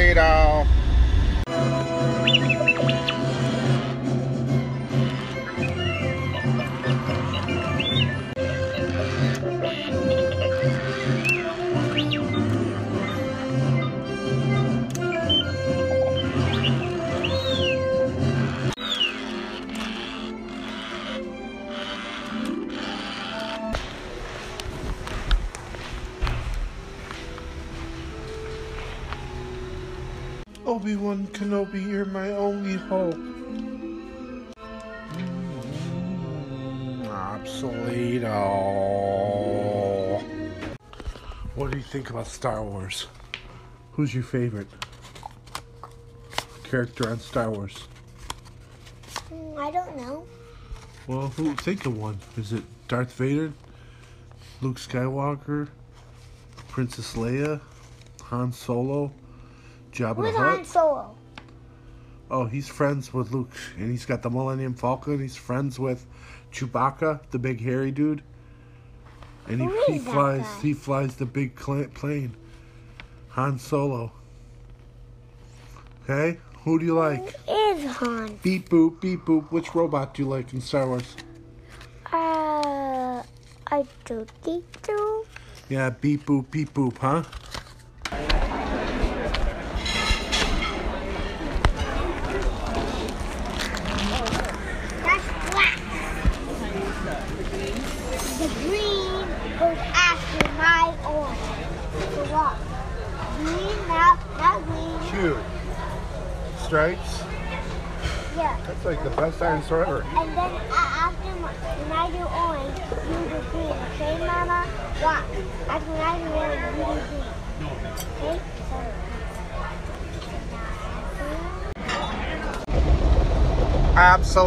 Obsoleto. Obi-Wan um, think about Star Wars? Who's your favorite character on Star Wars? Mm, I don't know. Well, who think of one? Is it Darth Vader, Luke Skywalker, Princess Leia, Han Solo, Jabba the Hutt? Han Solo? Oh, he's friends with Luke, and he's got the Millennium Falcon. He's friends with Chewbacca, the big hairy dude, and he, he flies guy? he flies the big plane. Han Solo. Okay, who do you like? Is Han? Beep boop, beep boop. Which robot do you like in Star Wars? Uh, I do do. Yeah, beep boop, beep boop, huh?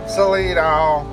Obsoleto. Obsoleto.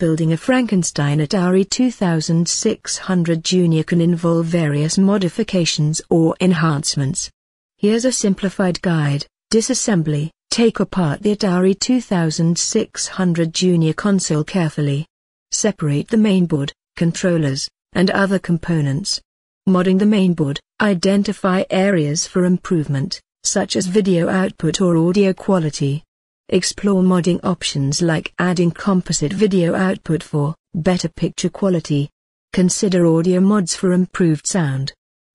Building a Frankenstein Atari 2600 Junior can involve various modifications or enhancements. Here's a simplified guide. Disassembly. Take apart the Atari 2600 Junior console carefully. Separate the mainboard, controllers, and other components. Modding the mainboard. Identify areas for improvement, such as video output or audio quality. Explore modding options like adding composite video output for better picture quality. Consider audio mods for improved sound.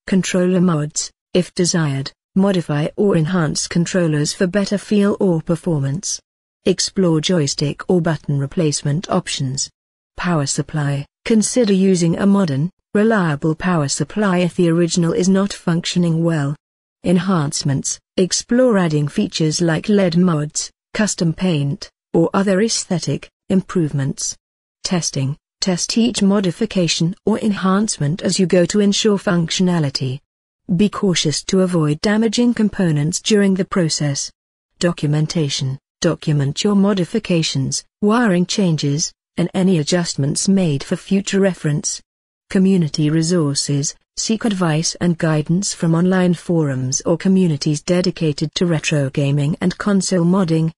Controller mods, if desired, modify or enhance controllers for better feel or performance. Explore joystick or button replacement options. Power supply, consider using a modern, reliable power supply if the original is not functioning well. Enhancements, explore adding features like LED mods, custom paint, or other aesthetic improvements. Testing, test each modification or enhancement as you go to ensure functionality. Be cautious to avoid damaging components during the process. Documentation, document your modifications, wiring changes, and any adjustments made for future reference. Community resources, seek advice and guidance from online forums or communities dedicated to retro gaming and console modding.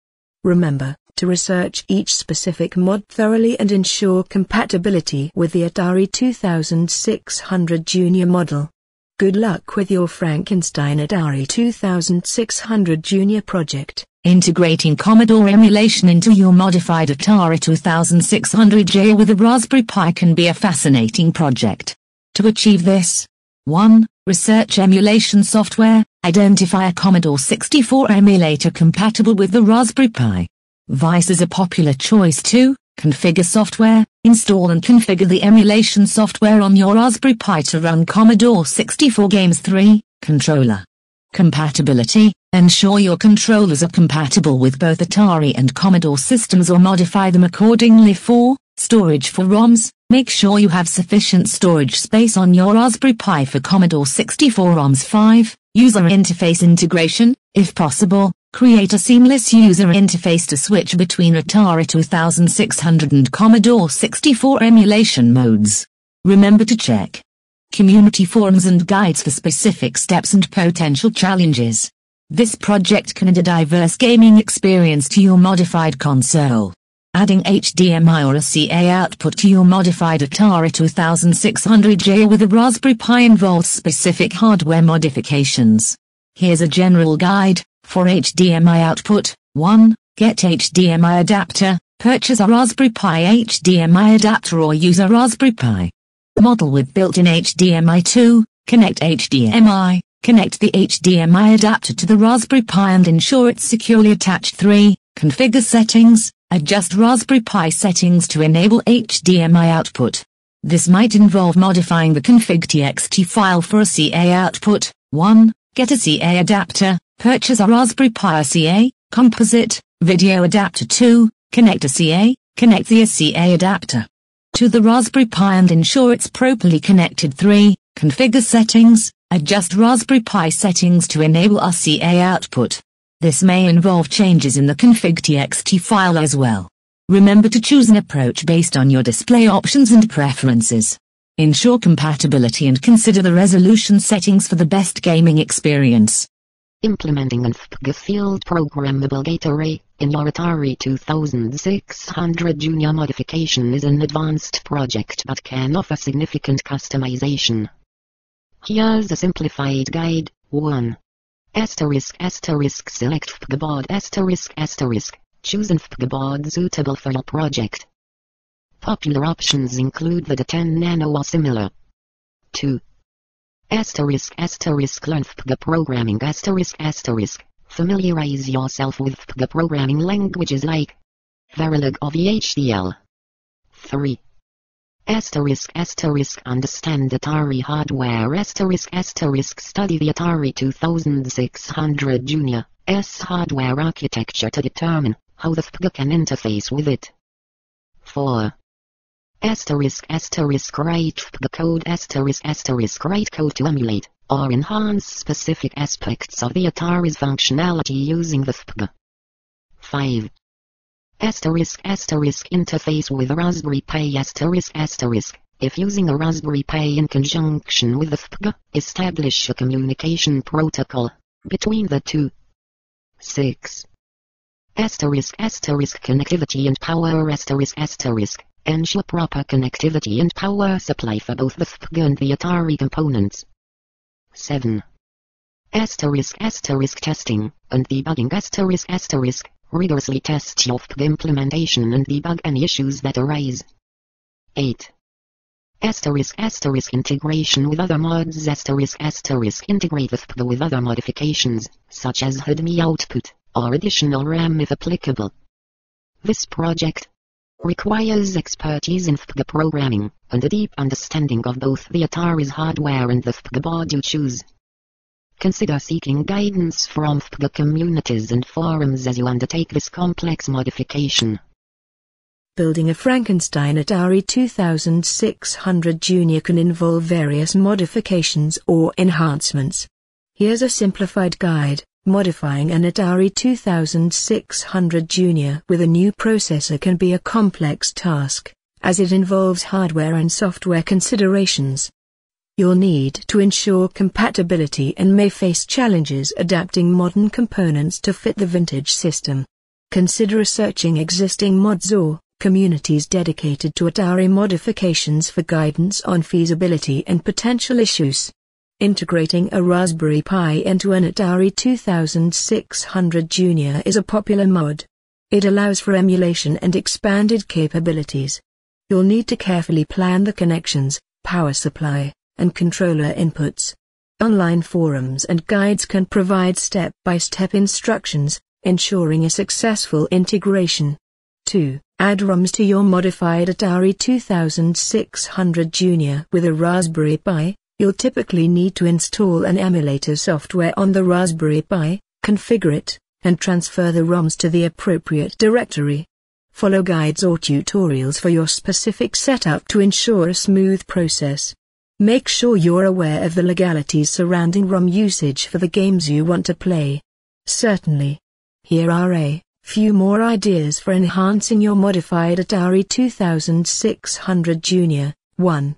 Remember to research each specific mod thoroughly and ensure compatibility with the Atari 2600 Junior model. Good luck with your Frankenstein Atari 2600 Junior project. Integrating Commodore emulation into your modified Atari 2600J with a Raspberry Pi can be a fascinating project. To achieve this, 1. Research emulation software, identify a Commodore 64 emulator compatible with the Raspberry Pi. Vice is a popular choice 2. Configure software, install and configure the emulation software on your Raspberry Pi to run Commodore 64 games 3. Controller. Compatibility, ensure your controllers are compatible with both Atari and Commodore systems or modify them accordingly 4. Storage for ROMs, make sure you have sufficient storage space on your Raspberry Pi for Commodore 64 ROMs 5. User interface integration, if possible, create a seamless user interface to switch between Atari 2600 and Commodore 64 emulation modes. Remember to check community forums and guides for specific steps and potential challenges. This project can add a diverse gaming experience to your modified console. Adding HDMI or a CA output to your modified Atari 2600J with a Raspberry Pi involves specific hardware modifications. Here's a general guide. For HDMI output, 1. Get HDMI adapter, purchase a Raspberry Pi HDMI adapter or use a Raspberry Pi model with built-in HDMI 2, connect HDMI, connect the HDMI adapter to the Raspberry Pi and ensure it's securely attached 3, configure settings, adjust Raspberry Pi settings to enable HDMI output. This might involve modifying the config.txt file for a CA output. 1. Get a CA adapter, purchase a Raspberry Pi RCA, composite, video adapter 2, connect a CA, connect the RCA adapter to the Raspberry Pi and ensure it's properly connected 3. Configure settings, adjust Raspberry Pi settings to enable RCA output. This may involve changes in the config.txt file as well. Remember to choose an approach based on your display options and preferences. Ensure compatibility and consider the resolution settings for the best gaming experience. Implementing an FPGA field programmable gate array in your Atari 2600 Junior modification is an advanced project that can offer significant customization. Here's a simplified guide. 1. Asterisk asterisk select FPGA board asterisk asterisk. Choose an FPGA board suitable for your project. Popular options include the D10 Nano or similar. 2. Asterisk asterisk learn FPGA programming asterisk asterisk. Familiarize yourself with FPGA programming languages like Verilog or VHDL. 3. Asterisk asterisk understand Atari hardware asterisk asterisk study the Atari 2600 Junior S hardware architecture to determine how the FPGA can interface with it. 4. Asterisk asterisk write FPGA code asterisk asterisk write code to emulate or enhance specific aspects of the Atari's functionality using the FPGA. 5. Asterisk asterisk interface with Raspberry Pi asterisk asterisk. If using a Raspberry Pi in conjunction with the FPGA, establish a communication protocol between the two. 6. Asterisk asterisk connectivity and power asterisk asterisk. Ensure proper connectivity and power supply for both the FPGA and the Atari components. 7. Asterisk asterisk testing and debugging asterisk asterisk rigorously test your implementation and debug any issues that arise. 8. Asterisk asterisk integration with other mods asterisk asterisk integrate FPGA with other modifications, such as HDMI output, or additional RAM if applicable. This project requires expertise in FPGA programming, and a deep understanding of both the Atari's hardware and the FPGA board you choose. Consider seeking guidance from the communities and forums as you undertake this complex modification. Building a Frankenstein Atari 2600 Junior can involve various modifications or enhancements. Here's a simplified guide. Modifying an Atari 2600 Junior with a new processor can be a complex task, as it involves hardware and software considerations. You'll need to ensure compatibility and may face challenges adapting modern components to fit the vintage system. Consider researching existing mods or communities dedicated to Atari modifications for guidance on feasibility and potential issues. Integrating a Raspberry Pi into an Atari 2600 Junior is a popular mod. It allows for emulation and expanded capabilities. You'll need to carefully plan the connections, power supply, and controller inputs. Online forums and guides can provide step-by-step instructions, ensuring a successful integration. 2. Add ROMs to your modified Atari 2600 Junior with a Raspberry Pi. You'll typically need to install an emulator software on the Raspberry Pi, configure it, and transfer the ROMs to the appropriate directory. Follow guides or tutorials for your specific setup to ensure a smooth process. Make sure you're aware of the legalities surrounding ROM usage for the games you want to play. Certainly. Here are a few more ideas for enhancing your modified Atari 2600 Junior. 1.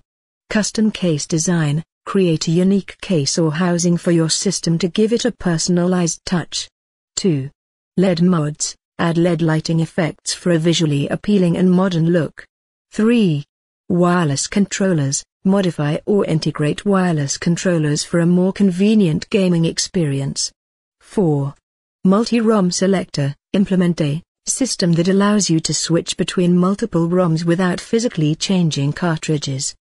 Custom case design. Create a unique case or housing for your system to give it a personalized touch. 2. LED mods. Add LED lighting effects for a visually appealing and modern look. 3. Wireless controllers. Modify or integrate wireless controllers for a more convenient gaming experience. 4. Multi-ROM selector. Implement a system that allows you to switch between multiple ROMs without physically changing cartridges.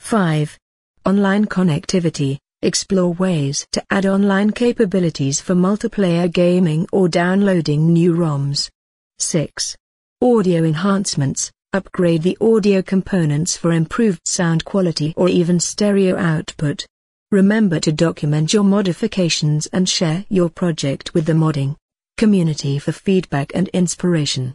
5. Online connectivity. Explore ways to add online capabilities for multiplayer gaming or downloading new ROMs. 6. Audio enhancements. Upgrade the audio components for improved sound quality or even stereo output. Remember to document your modifications and share your project with the modding community for feedback and inspiration.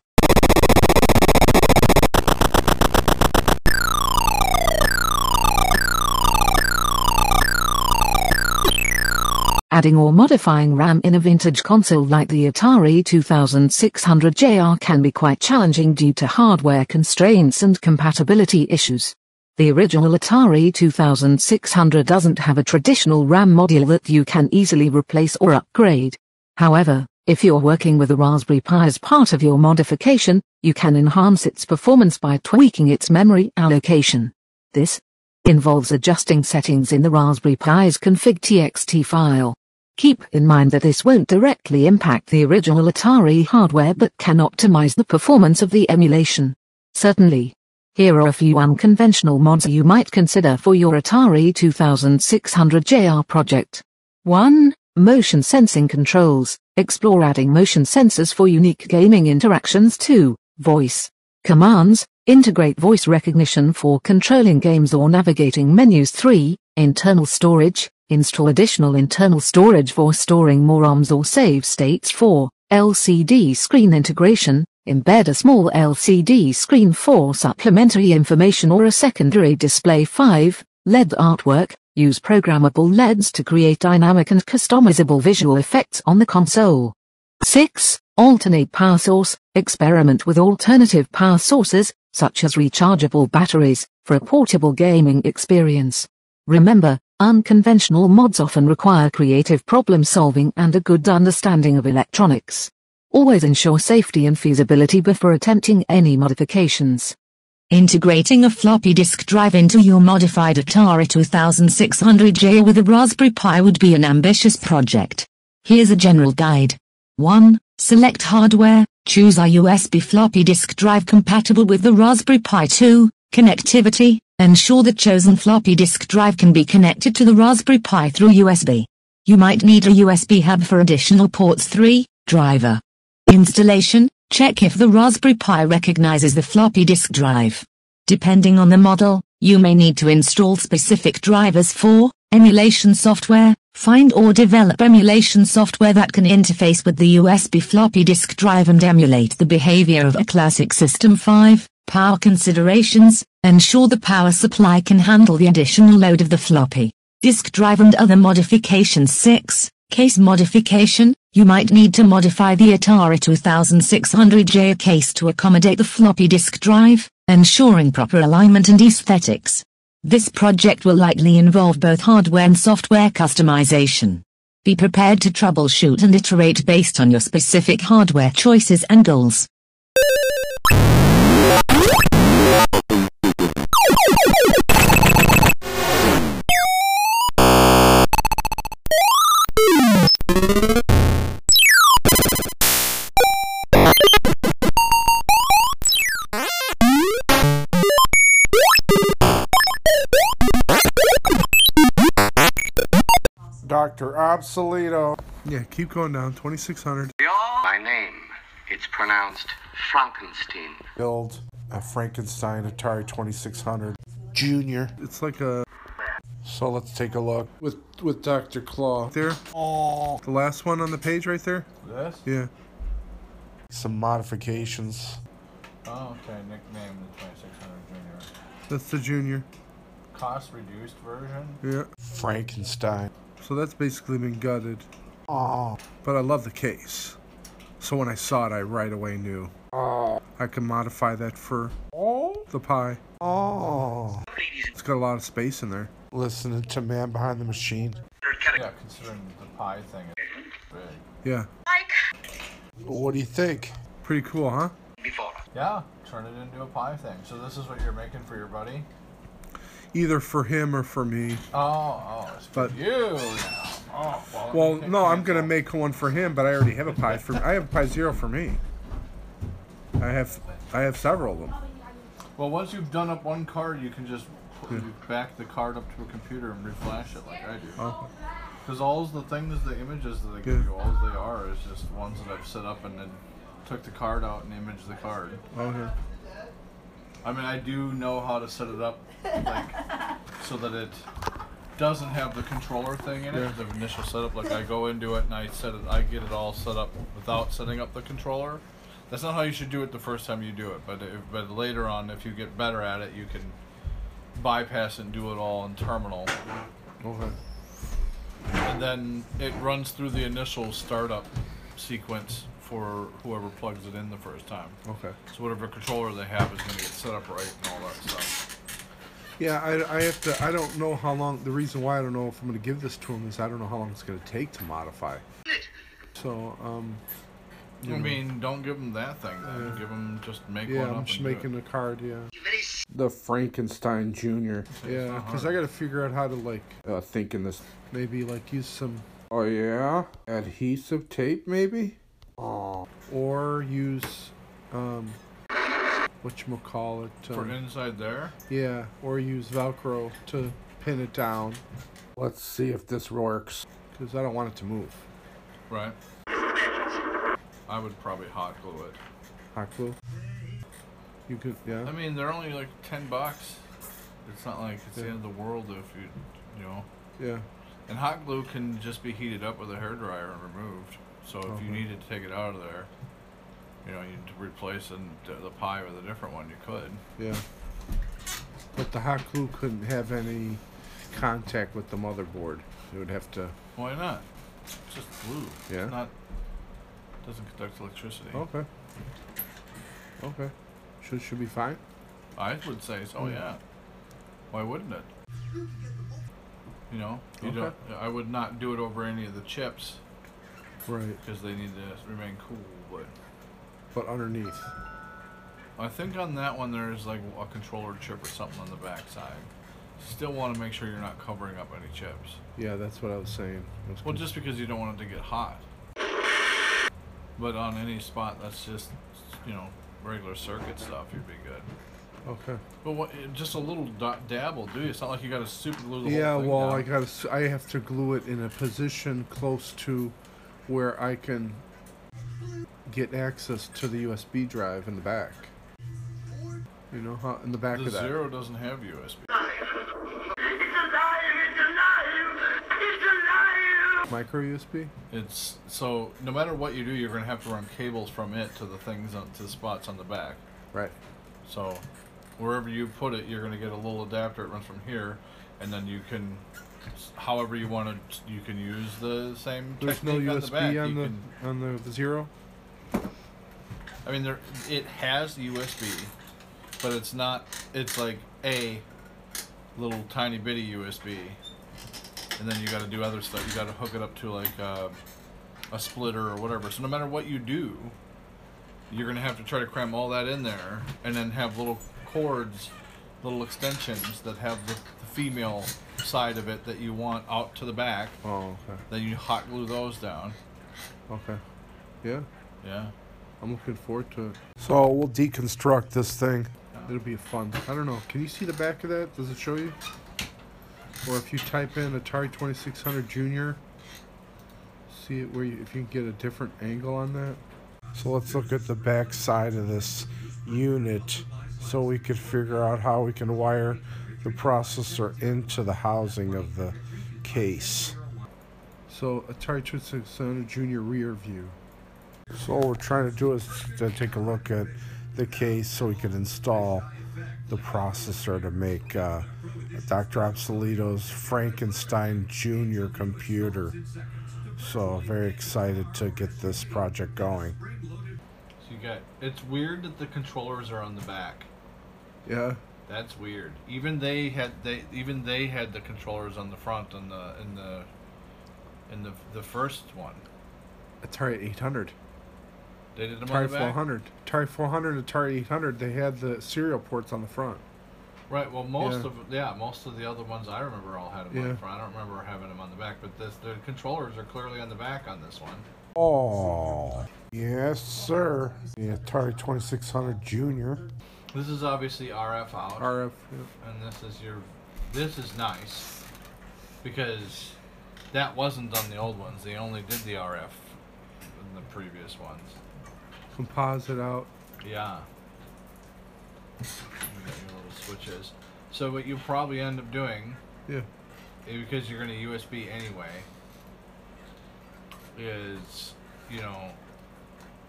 Adding or modifying RAM in a vintage console like the Atari 2600JR can be quite challenging due to hardware constraints and compatibility issues. The original Atari 2600 doesn't have a traditional RAM module that you can easily replace or upgrade. However, if you're working with a Raspberry Pi as part of your modification, you can enhance its performance by tweaking its memory allocation. This involves adjusting settings in the Raspberry Pi's config.txt file. Keep in mind that this won't directly impact the original Atari hardware but can optimize the performance of the emulation. Certainly. Here are a few unconventional mods you might consider for your Atari 2600 JR project. 1. Motion sensing controls. Explore adding motion sensors for unique gaming interactions 2. Voice commands. Integrate voice recognition for controlling games or navigating menus 3. Internal storage. Install additional internal storage for storing more ROMs or save states 4. LCD screen integration. Embed a small LCD screen for supplementary information or a secondary display 5. LED artwork. Use programmable LEDs to create dynamic and customizable visual effects on the console. 6. Alternate power source. Experiment with alternative power sources, such as rechargeable batteries, for a portable gaming experience. Remember, unconventional mods often require creative problem solving and a good understanding of electronics. Always ensure safety and feasibility before attempting any modifications. Integrating a floppy disk drive into your modified Atari 2600J with a Raspberry Pi would be an ambitious project. Here's a general guide. 1. Select hardware, choose a USB floppy disk drive compatible with the Raspberry Pi 2, connectivity, ensure the chosen floppy disk drive can be connected to the Raspberry Pi through USB. You might need a USB hub for additional ports 3, driver. Installation, check if the Raspberry Pi recognizes the floppy disk drive. Depending on the model, you may need to install specific drivers for emulation software, find or develop emulation software that can interface with the USB floppy disk drive and emulate the behavior of a classic System 5. Power considerations, ensure the power supply can handle the additional load of the floppy disk drive and other modifications. 6. Case modification, you might need to modify the Atari 2600J case to accommodate the floppy disk drive, ensuring proper alignment and aesthetics. This project will likely involve both hardware and software customization. Be prepared to troubleshoot and iterate based on your specific hardware choices and goals. Dr. Obsoleto. Yeah, keep going down. 2600. My name it's pronounced Frankenstein. Build a Frankenstein Atari 2600 Junior. It's like a. So let's take a look with with Dr. Claw. There. Oh. The last one on the page right there. This? Yeah. Some modifications. Oh, okay. Nickname the 2600 Junior. That's the junior. Cost reduced version? Yeah. Frankenstein. So that's basically been gutted. Oh. But I love the case. So when I saw it, I right away knew. Oh. I can modify that for oh. the Pi. Oh. It's got a lot of space in there. Listening to Man Behind the Machine. Yeah, considering the Pi thing big. Yeah. What do you think? Pretty cool, huh? Yeah, turn it into a Pi thing. So this is what you're making for your buddy? Either for him or for me. Oh, oh, it's for But- you. Oh, well, Well, no, I'm gonna make one for him, but I already have a Pi for. I have a Pi Zero for me. I have, I have several of them. Well, once you've done up one card, you can just put, hmm. you back the card up to a computer and reflash it like I do. Oh, Because all the things, the images that they give you, all they are is just ones that I've set up and then took the card out and imaged the card. okay. I mean, I do know how to set it up, like, so that it doesn't have the controller thing in it. Yeah. The initial setup, like I go into it and I set it, I get it all set up without setting up the controller. That's not how you should do it the first time you do it, but if, but later on, if you get better at it, you can bypass it and do it all in terminal, Okay. and then it runs through the initial startup sequence for whoever plugs it in the first time. Okay. So whatever controller they have is going to get set up right and all that stuff. Yeah, I, I have to. I don't know how long. The reason why I don't know if I'm gonna give this to him is I don't know how long it's gonna take to modify. So, um. you I know. mean, don't give them that thing then. Give them just make Yeah, one up I'm just and making it. a card. Yeah. The Frankenstein Junior. Yeah, because. I got to figure out how to like uh, think in this. Maybe like use some. Oh yeah, adhesive tape maybe. Or use, um, what you call it? For Um, inside there, yeah, or use Velcro to pin it down. Let's see if this works. Because I don't want it to move. right? I would probably hot glue it. Hot glue. You could, yeah. I mean, they're only like ten bucks. It's not like it's the end of the world if you, you know. Yeah. And hot glue can just be heated up with a hair dryer and removed. So if you needed to take it out of there, you know, you to replace and the Pi with a different one, you could. Yeah. But the hot glue couldn't have any contact with the motherboard. It would have to. Why not? It's just glue. Yeah. It's not. Doesn't conduct electricity. Okay. Okay. Should should be fine. I would say so. Mm. Yeah. Why wouldn't it? You know, you Okay. don't. I would not do it over any of the chips Right. because they need to remain cool. But But underneath. I think on that one there's like a controller chip or something on the back side. Still want to make sure you're not covering up any chips. Yeah, that's what I was saying. I was Well, just because you don't want it to get hot. But on any spot that's just, you know, regular circuit stuff, you'd be good. Okay. But what? Just a little dab will do. You. It's not like you got to super glue the Yeah, whole thing well, down. I got to I have to glue it in a position close to where I can get access to the USB drive in the back. You know, how in the back The of that. Zero doesn't have USB. It's alive, it's alive, it's alive. Micro USB? It's so no matter what you do, you're gonna have to run cables from it to the things on to the spots on the back. Right. So wherever you put it, you're gonna get a little adapter. It runs from here, and then you can, however you want to, you can use the same There's no technique on the. USB on the can- on the, the zero. I mean, there it has USB, but it's not. It's like a little tiny bitty USB, and then you got to do other stuff. You got to hook it up to like uh, a splitter or whatever. So no matter what you do, you're gonna have to try to cram all that in there, and then have little cords, little extensions that have the, the female side of it that you want out to the back. Oh, okay. Then you hot glue those down. Okay. Yeah. Yeah. I'm looking forward to it. So we'll deconstruct this thing. It'll be fun. I don't know. Can you see the back of that? Does it show you? Or if you type in Atari 2600 Junior, see it where you, if you can get a different angle on that. So let's look at the back side of this unit so we could figure out how we can wire the processor into the housing of the case. So Atari 2600 Junior rear view. So what we're trying to do is to take a look at the case so we can install the processor to make uh, Dr. Obsoleto's Frankenstein Junior computer. So very excited to get this project going. Got. It's weird that the controllers are on the back. Yeah. That's weird. Even they had they even they had the controllers on the front on the in the in the the first one. Atari 800. They did them on Atari the back. 400. Atari 400 and Atari 800, they had the serial ports on the front. Right. Well, most Yeah. of yeah, most of the other ones I remember all had them on the front. I don't remember having them on the back, but this the controllers are clearly on the back on this one. Oh, yes, sir. The Atari 2600 Junior. This is obviously RF out, RF. and this is your. This is nice because that wasn't on the old ones. They only did the RF in the previous ones. Composite out. Yeah. You got your little switches. So what you probably end up doing, Yeah. because you're going to USB anyway, is you know,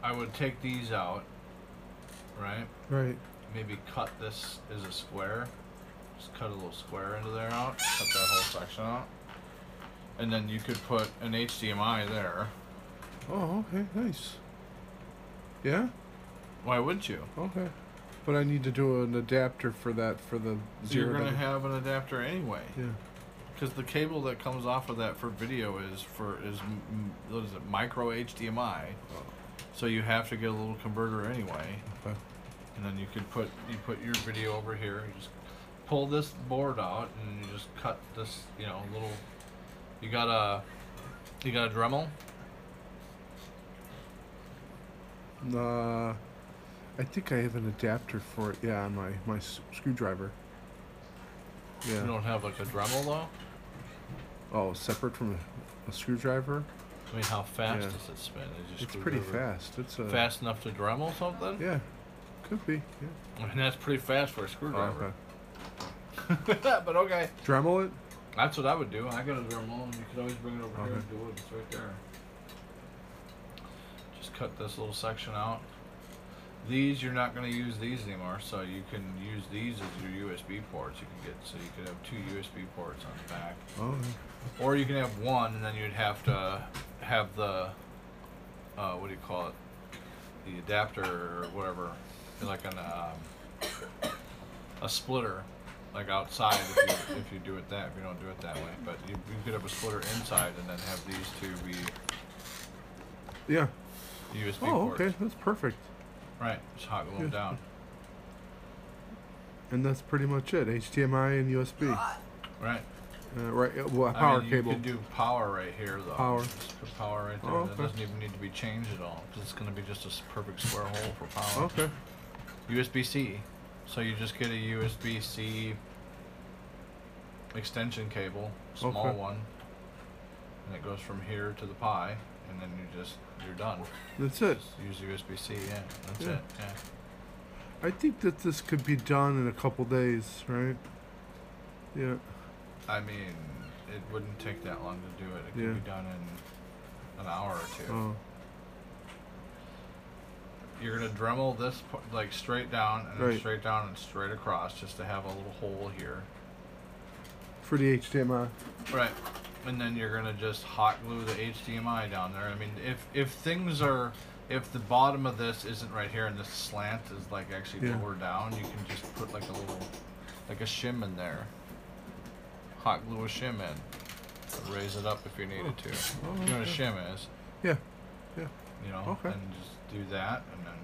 I would take these out, right? Right. Maybe cut this as a square. Just cut a little square into there out. Cut that whole section out. And then you could put an HDMI there. Oh, okay. Nice. Yeah? Why wouldn't you? Okay. But I need to do an adapter for that for the So zero. you're going to to- have an adapter anyway. Yeah. Because the cable that comes off of that for video is for is what is it micro HDMI, so you have to get a little converter anyway, Okay. and then you could put you put your video over here. You just pull this board out and you just cut this you know little. You got a you got a Dremel. Uh, I think I have an adapter for it. Yeah, on my my s- screwdriver. You don't have like a Dremel though. Oh, separate from a, a screwdriver. I mean, how fast Yeah. does it spin? It's pretty fast. It's a Fast enough to Dremel something? Yeah, could be. Yeah. I mean, that's pretty fast for a Oh, screwdriver. okay. but okay. Dremel it. That's what I would do. I got a Dremel, and you could always bring it over here uh-huh. and do it. It's right there. Just cut this little section out. These you're not going to use these anymore, so you can use these as your USB ports. You can get so you could have two USB ports on the back, Oh, or you can have one, and then you'd have to have the uh, what do you call it, the adapter or whatever, like an um, a splitter, like outside if you if you do it that if you don't do it that way. But you, you could have a splitter inside and then have these two be yeah. USB Oh, ports. okay. That's perfect. Right, just hot glue them Yeah. down. And that's pretty much it. HDMI and USB. Right. Uh, right. uh, Well, I power mean, you cable. could do power right here though. Power. Just put power right there. Oh, That okay. doesn't even need to be changed at all. 'cause it's going to be just a s- perfect square hole for power. Okay. USB C. So you just get a USB C extension cable, small Okay. one, and it goes from here to the Pi, and then you just you're done. That's it. Just use USB C. Yeah, that's Yeah. it. Yeah. I think that this could be done in a couple days, right? Yeah. I mean, it wouldn't take that long to do it. It could Yeah. be done in an hour or two. Oh. You're gonna Dremel this p- like straight down and then Right. straight down and straight across, just to have a little hole here. For the HDMI. Right. And then you're gonna just hot glue the HDMI down there. I mean, if if things are, if the bottom of this isn't right here and this slant is like actually Yeah. lower down, you can just put like a little, like a shim in there. Hot glue a shim in. Raise it up if you needed to. Oh, you know what a shim is. Yeah. Yeah. You know, Okay. and just do that, and then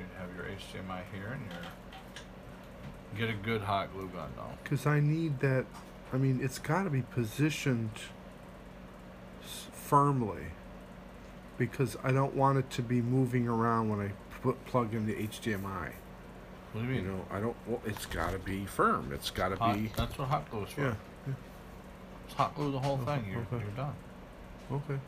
you have your HDMI here, and your get a good hot glue gun though. Because I need that. I mean, it's got to be positioned s- firmly. Because I don't want it to be moving around when I put, plug in the HDMI. What do you mean? You know, I don't. Well, it's got to be firm. It's got to Hot, be. that's what hot glue is for. Yeah. It's hot glue the whole thing. You're, okay. you're done. Okay.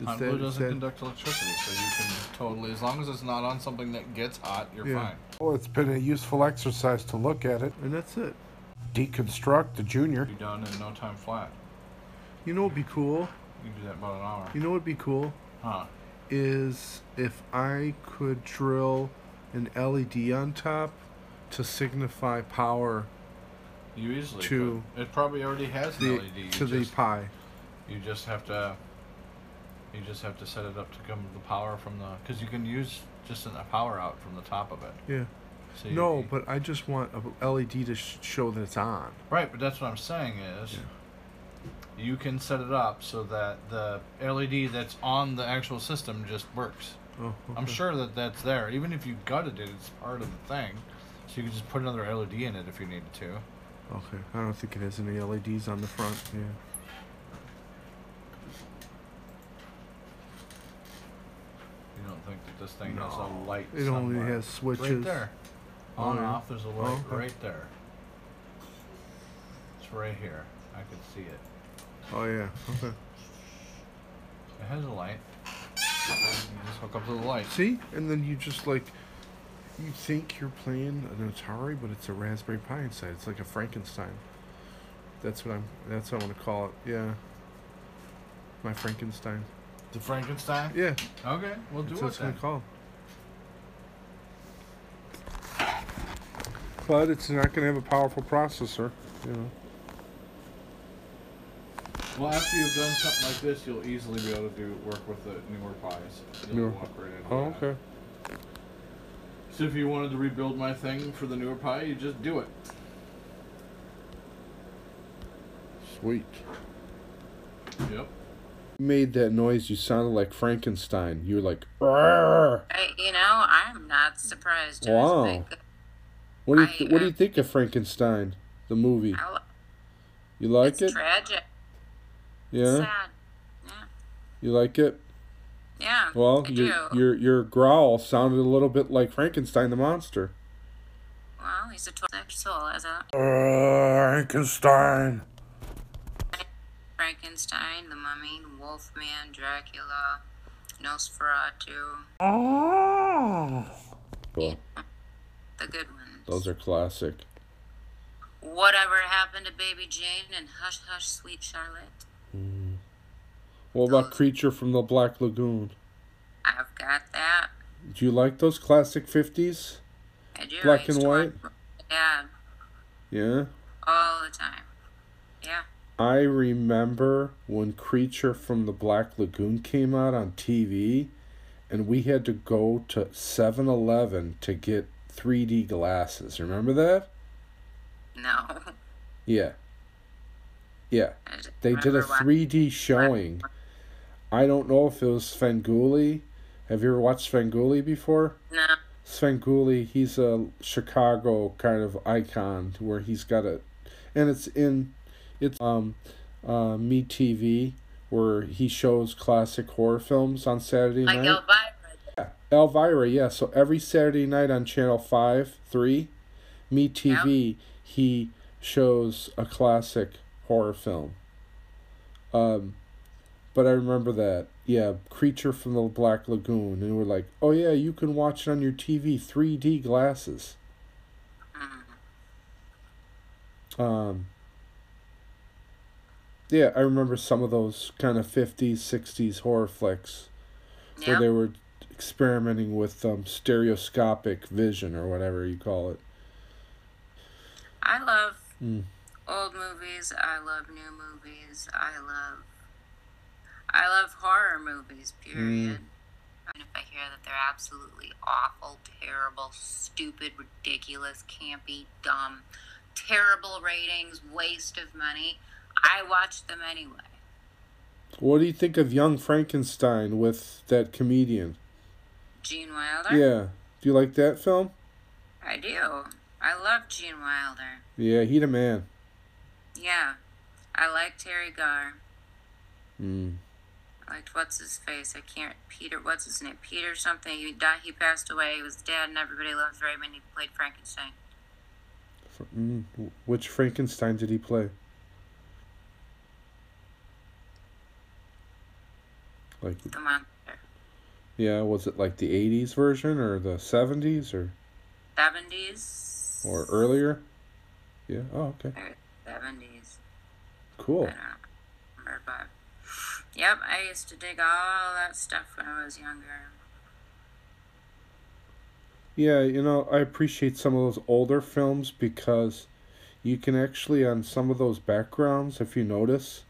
Is Hot glue doesn't that- conduct electricity, so you can totally, as long as it's not on something that gets hot, you're Yeah. fine. Well, it's been a useful exercise to look at it, and that's it. Deconstruct the junior. Be done in no time flat. You know what'd be cool? You can do that in about an hour. You know what'd be cool? Huh? Is if I could drill an LED on top to signify power You easily To could. It probably already has an the, LED. You to the just, Pi. You just have to. You just have to set it up to come the power from the because you can use just a power out from the top of it. Yeah. So you- No, but I just want a LED to sh- show that it's on. Right, but that's what I'm saying is you can set it up so that the LED that's on the actual system just works. Oh, I'm sure that that's there. Even if you gutted it, it's part of the thing. So you can just put another LED in it if you needed to. Okay. I don't think it has any LEDs on the front. Yeah. You don't think that this thing has a light? It only has switches. Right there. Oh, On and yeah. off, there's a Oh, light okay. right there. It's right here. I can see it. Oh yeah. Okay. It has a light. You just hook up to the light. See, and then you just like, you think you're playing an Atari, but it's a Raspberry Pi inside. It's like a Frankenstein. That's what I'm. That's what I want to call it. Yeah. My Frankenstein. The Frankenstein? Yeah. Okay, we'll do That's it what it's gonna call. But it's not gonna have a powerful processor. You know. Well, after you've done something like this, you'll easily be able to do work with the newer Pis. You'll Newer- walk right into Oh, that. okay. So if you wanted to rebuild my thing for the newer Pi, you just do it. Sweet. Yep. You made that noise. You sounded like Frankenstein. You were like, I, you know, I'm not surprised. It Wow. Was a big- What do you I, What do uh, you think of Frankenstein, the movie? Lo- You like it's it? tragic. Yeah. Sad. You like it? Yeah. Well, I your do. your your growl sounded a little bit like Frankenstein the monster. Well, he's a twelve soul as a Frankenstein. Frankenstein, the Mummy, Wolfman, Dracula, Nosferatu, Oh. Cool. the good ones. Those are classic. Whatever happened to Baby Jane and Hush Hush Sweet Charlotte? Mm. What about Creature from the Black Lagoon? I've got that. Do you like those classic fifties? I do. Black I and white? my Yeah. all the time. Yeah. I remember when Creature from the Black Lagoon came out on TV, and we had to go to 7 Eleven to get 3D glasses. Remember that? No. Yeah. Yeah. They did a 3D showing. I don't know if it was Svengoolie. Have you ever watched Svengoolie before? No. Svengoolie, he's a Chicago kind of icon where he's got a, and it's in, it's um, uh, Me TV where he shows classic horror films on Saturday night. Elvira. Yeah, Elvira, yeah. So every Saturday night on Channel 5, 3, Me TV, he shows a classic horror film. Um, but I remember that. Yeah, Creature from the Black Lagoon. And we're like, oh, yeah, you can watch it on your TV, 3D glasses. Um, yeah, I remember some of those kind of 50s, 60s horror flicks where they were experimenting with um, stereoscopic vision or whatever you call it. I love Mm. old movies. I love new movies. I love I love horror movies, period. And if I hear that they're absolutely awful, terrible, stupid, ridiculous, campy, dumb, terrible ratings, waste of money, I watch them anyway. What do you think of Young Frankenstein with that comedian? Gene Wilder? Yeah. Do you like that film? I do. I love Gene Wilder. Yeah, he the man. Yeah. I like Teri Garr. Mm. I liked what's his face. I can't Peter. What's his name? Peter something. He died. He passed away. He was dead, and everybody loves Raymond. He played Frankenstein. Mm, which Frankenstein did he play? Like The monster. Yeah, was it like the '80s version or the '70s or Seventies. or earlier? Yeah. Oh, okay. Seventies. Cool. I remember, but yep, I used to dig all that stuff when I was younger. Yeah, you know, I appreciate some of those older films because you can actually on some of those backgrounds, if you notice,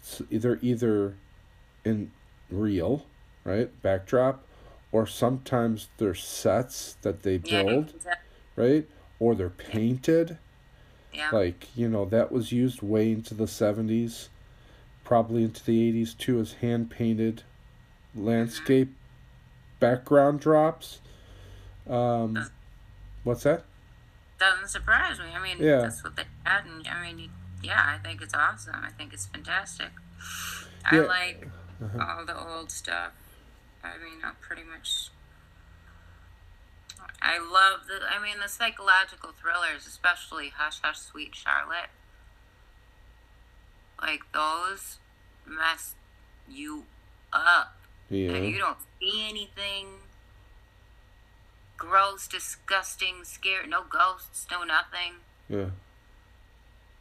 it's either either in real, right, backdrop, or sometimes they're sets that they Yeah, build, right, or they're painted. Yeah. Like, you know, that was used way into the 70s, probably into the 80s too, as hand painted landscape background drops. Um, what's that? Doesn't surprise me. I mean, Yeah. that's what they had, and I mean, yeah, I think it's awesome. I think it's fantastic. I like Uh-huh. all the old stuff. I mean, I pretty much. I love the. I mean, the psychological thrillers, especially Hush Hush Sweet Charlotte. Like those mess you up, and you don't see anything gross, disgusting, scary. No ghosts, no nothing, Yeah.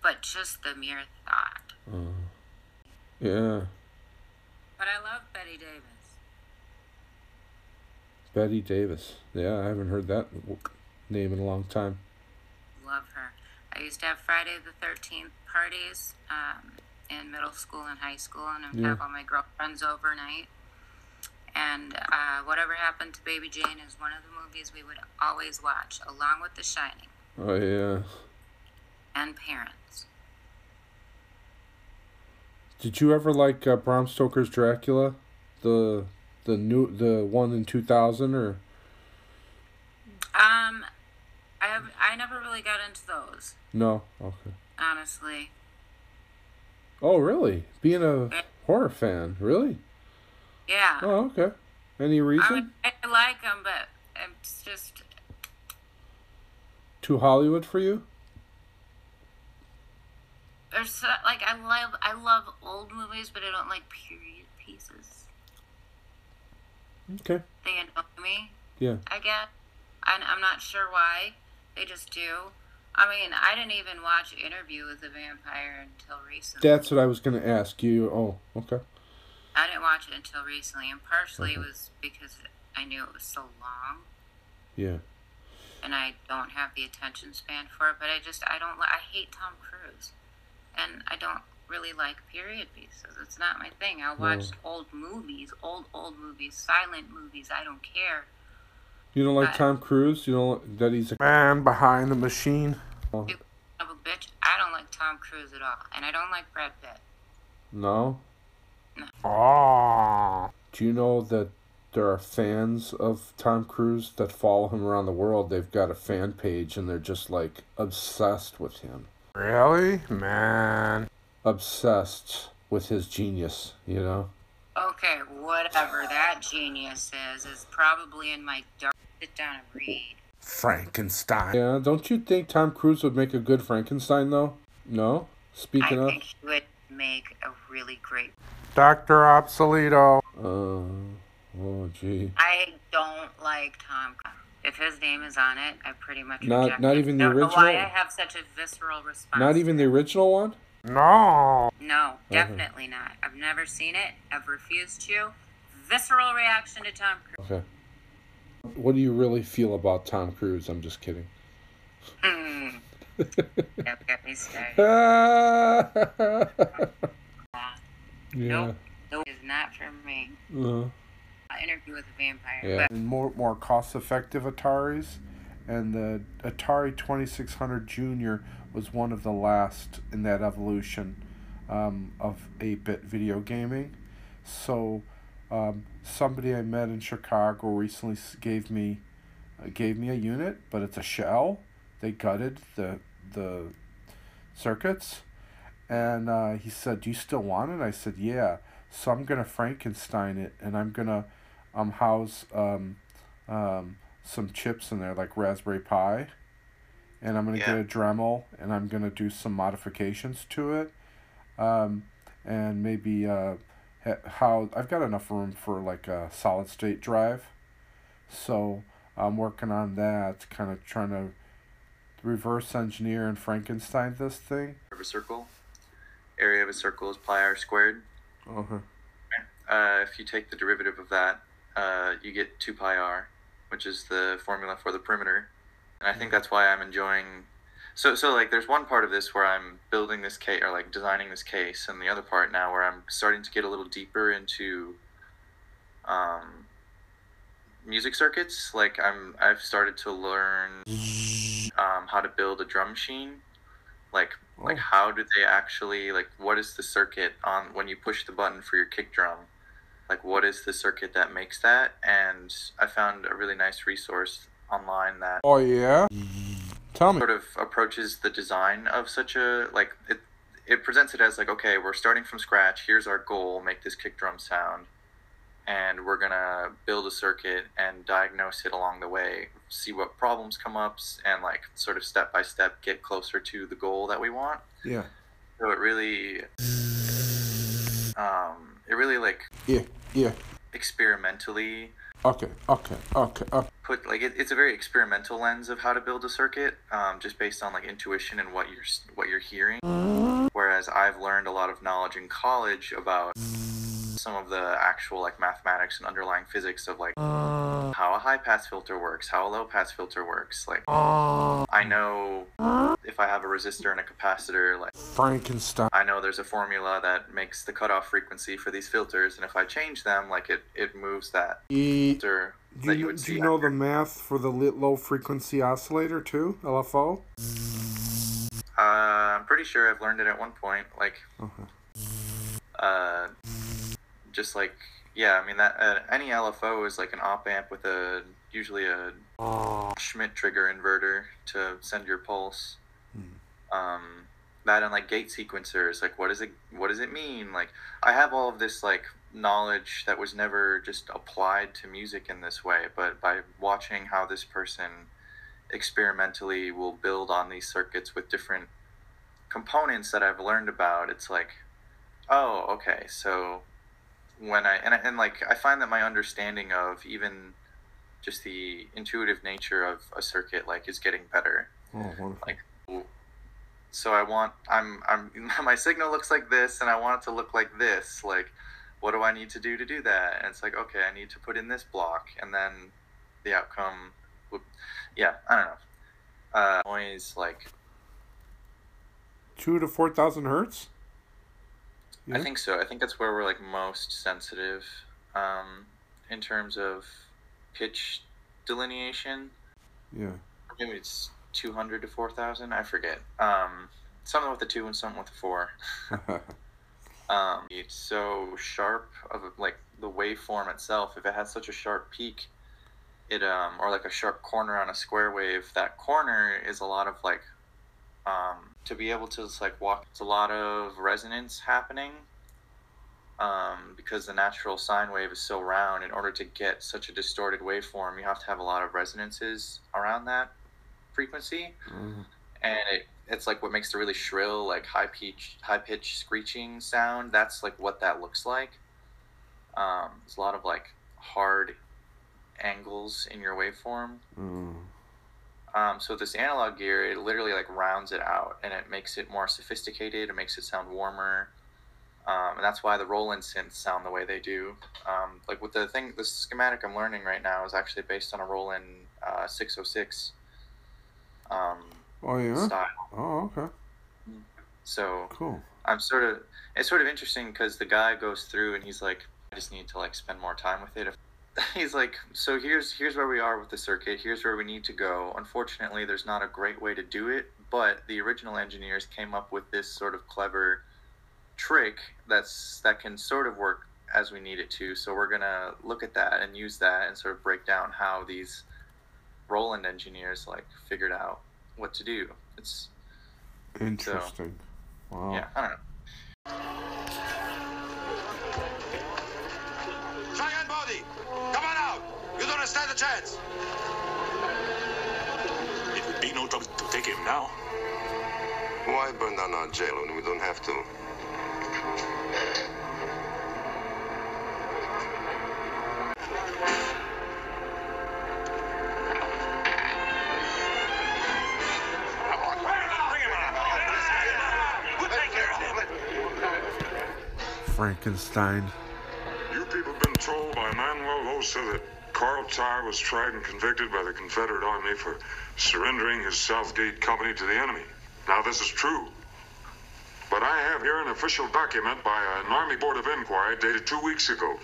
but just the mere thought. Uh, yeah. But I love Bette Davis. Bette Davis. Yeah, I haven't heard that name in a long time. Love her. I used to have Friday the 13th parties um, in middle school and high school, and I'd Yeah. have all my girlfriends overnight. And uh, Whatever Happened to Baby Jane is one of the movies we would always watch, along with The Shining Oh, yeah. and Parents. Did you ever like uh, Bram Stoker's Dracula? The the new the one in 2000 or Um, I have I never really got into those, no? Okay. honestly. Oh, really? Being a horror fan, really? Yeah. Oh, okay. Any I, reason? mean, I like them, but it's just Too Hollywood for you? there's so, like I love I love old movies, but I don't like period pieces. Okay. They annoy me. Yeah. I guess. And I'm not sure why. They just do. I mean, I didn't even watch Interview with the Vampire until recently. That's what I was gonna ask you. Oh, okay. I didn't watch it until recently, and partially it was because I knew it was so long, Yeah. and I don't have the attention span for it. But I just I don't I hate Tom Cruise, and I don't really like period pieces. It's not my thing. I'll watch No. old movies, old old movies, silent movies. I don't care. You don't like I- Tom Cruise? You don't that he's a man behind the machine? Oh, You son of a bitch. I don't like Tom Cruise at all, and I don't like Brad Pitt. no. No. Oh. Do you know that there are fans of Tom Cruise that follow him around the world? They've got a fan page and they're just like obsessed with him. Really? Man. Obsessed with his genius, you know? Okay, whatever that genius is, is probably in my dark. Sit down and read. Frankenstein. Yeah, don't you think Tom Cruise would make a good Frankenstein though? No? Speaking I of think he would make a really great. Dr. Obsoleto. Uh, oh gee. I don't like Tom. If his name is on it, I pretty much Not- not even the don't know why original? I have such a visceral response. Not even the original one? No. No, definitely not. I've never seen it. I've refused to. Visceral reaction to Tom Cruise. Okay. What do you really feel about Tom Cruise? I'm just kidding. Hmm. Don't get me started. yeah. Nope. Nope. It's not for me. Uh, Interview with a Vampire. yeah. But More more cost effective Ataris, and the Atari 2600 Junior was one of the last in that evolution um, of 8-bit video gaming. So, um, somebody I met in Chicago recently gave me uh, gave me a unit, but it's a shell. They gutted the the circuits, and uh, he said, "Do you still want it?" I said, "Yeah." So I'm gonna Frankenstein it, and I'm gonna um house um um some chips in there like Raspberry Pi, and I'm gonna Yeah. get a Dremel, and I'm gonna do some modifications to it, um, and maybe uh how I've got enough room for like a solid state drive, so I'm working on that, kind of trying to reverse engineer and Frankenstein this thing. of a circle. Area of a circle is pi r squared. Okay. Uh, if you take the derivative of that, uh, you get 2 pi r, which is the formula for the perimeter. And I think that's why I'm enjoying. So, so like, there's one part of this where I'm building this case or like designing this case, and the other part now where I'm starting to get a little deeper into um, music circuits. Like, I'm I've started to learn um, how to build a drum machine. Like, like Oh. how do they actually like what is the circuit on when you push the button for your kick drum like what is the circuit that makes that and i found a really nice resource online that Oh yeah. Tell me. sort of approaches the design of such a like it it presents it as like okay we're starting from scratch here's our goal make this kick drum sound and we're gonna build a circuit and diagnose it along the way see what problems come up and like sort of step by step get closer to the goal that we want Yeah. so it really um it really like Yeah. Yeah. experimentally Okay. Okay. Okay. Okay. put like it, it's a very experimental lens of how to build a circuit um, just based on like intuition and what you're what you're hearing whereas i've learned a lot of knowledge in college about some of the actual like mathematics and underlying physics of like how a high pass filter works how a low pass filter works like i know if i have a resistor and a capacitor like Frankenstein. I know there's a formula that makes the cutoff frequency for these filters, and if I change them, like it, it moves that E- filter Do you, you do you know the math for the lit low frequency oscillator too? LFO. Uh, I'm pretty sure I've learned it at one point. Like, Okay. uh, just like yeah, I mean that uh, any LFO is like an op amp with a usually a Schmitt trigger inverter to send your pulse. Um, that and like gate sequencers, like what does it what does it mean? Like I have all of this like knowledge that was never just applied to music in this way, but by watching how this person experimentally will build on these circuits with different components that I've learned about, it's like, oh, okay, so when I and, I and like I find that my understanding of even just the intuitive nature of a circuit like is getting better. Oh, wonderful. Like, so I want I'm I'm my signal looks like this, and I want it to look like this. Like, what do I need to do to do that? And it's like, okay, I need to put in this block, and then the outcome would, yeah, I don't know. Uh, noise like Two to four thousand hertz. I think so. I think that's where we're like most sensitive, um, in terms of pitch delineation. Yeah. Maybe it's two hundred to four thousand. I forget. Um, something with a two and something with a four. um, it's so sharp of a, like the waveform itself. If it has such a sharp peak, it um or like a sharp corner on a square wave, that corner is a lot of like um to be able to just like walk. It's a lot of resonance happening. Um, because the natural sine wave is so round, in order to get such a distorted waveform, you have to have a lot of resonances around that frequency Mhm. and it it's like what makes the really shrill like high pitch high pitch screeching sound that's like what that looks like um there's a lot of like hard angles in your waveform Mm. Um so this analog gear it literally like rounds it out and it makes it more sophisticated it makes it sound warmer um, and that's why the Roland synths sound the way they do. Um, like with the thing, the schematic I'm learning right now is actually based on a Roland uh, 606 um, Oh yeah. style. Oh okay. So Cool. I'm sort of it's sort of interesting because the guy goes through and he's like, I just need to like spend more time with it. He's like, so here's here's where we are with the circuit. Here's where we need to go. Unfortunately, there's not a great way to do it, but the original engineers came up with this sort of clever trick that's that can sort of work as we need it to. So we're gonna look at that and use that and sort of break down how these Roland engineers like figured out what to do. It's Interesting. Wow. yeah, I don't know. a chance. It would be no trouble to take him now. Why burn down our jail when we don't have to? Frankenstein. You people been told by Manuel Rosetta Carl Tar was tried and convicted by the Confederate Army for surrendering his Southgate Company to the enemy. Now, this is true. But I have here an official document by an Army Board of Inquiry dated two weeks ago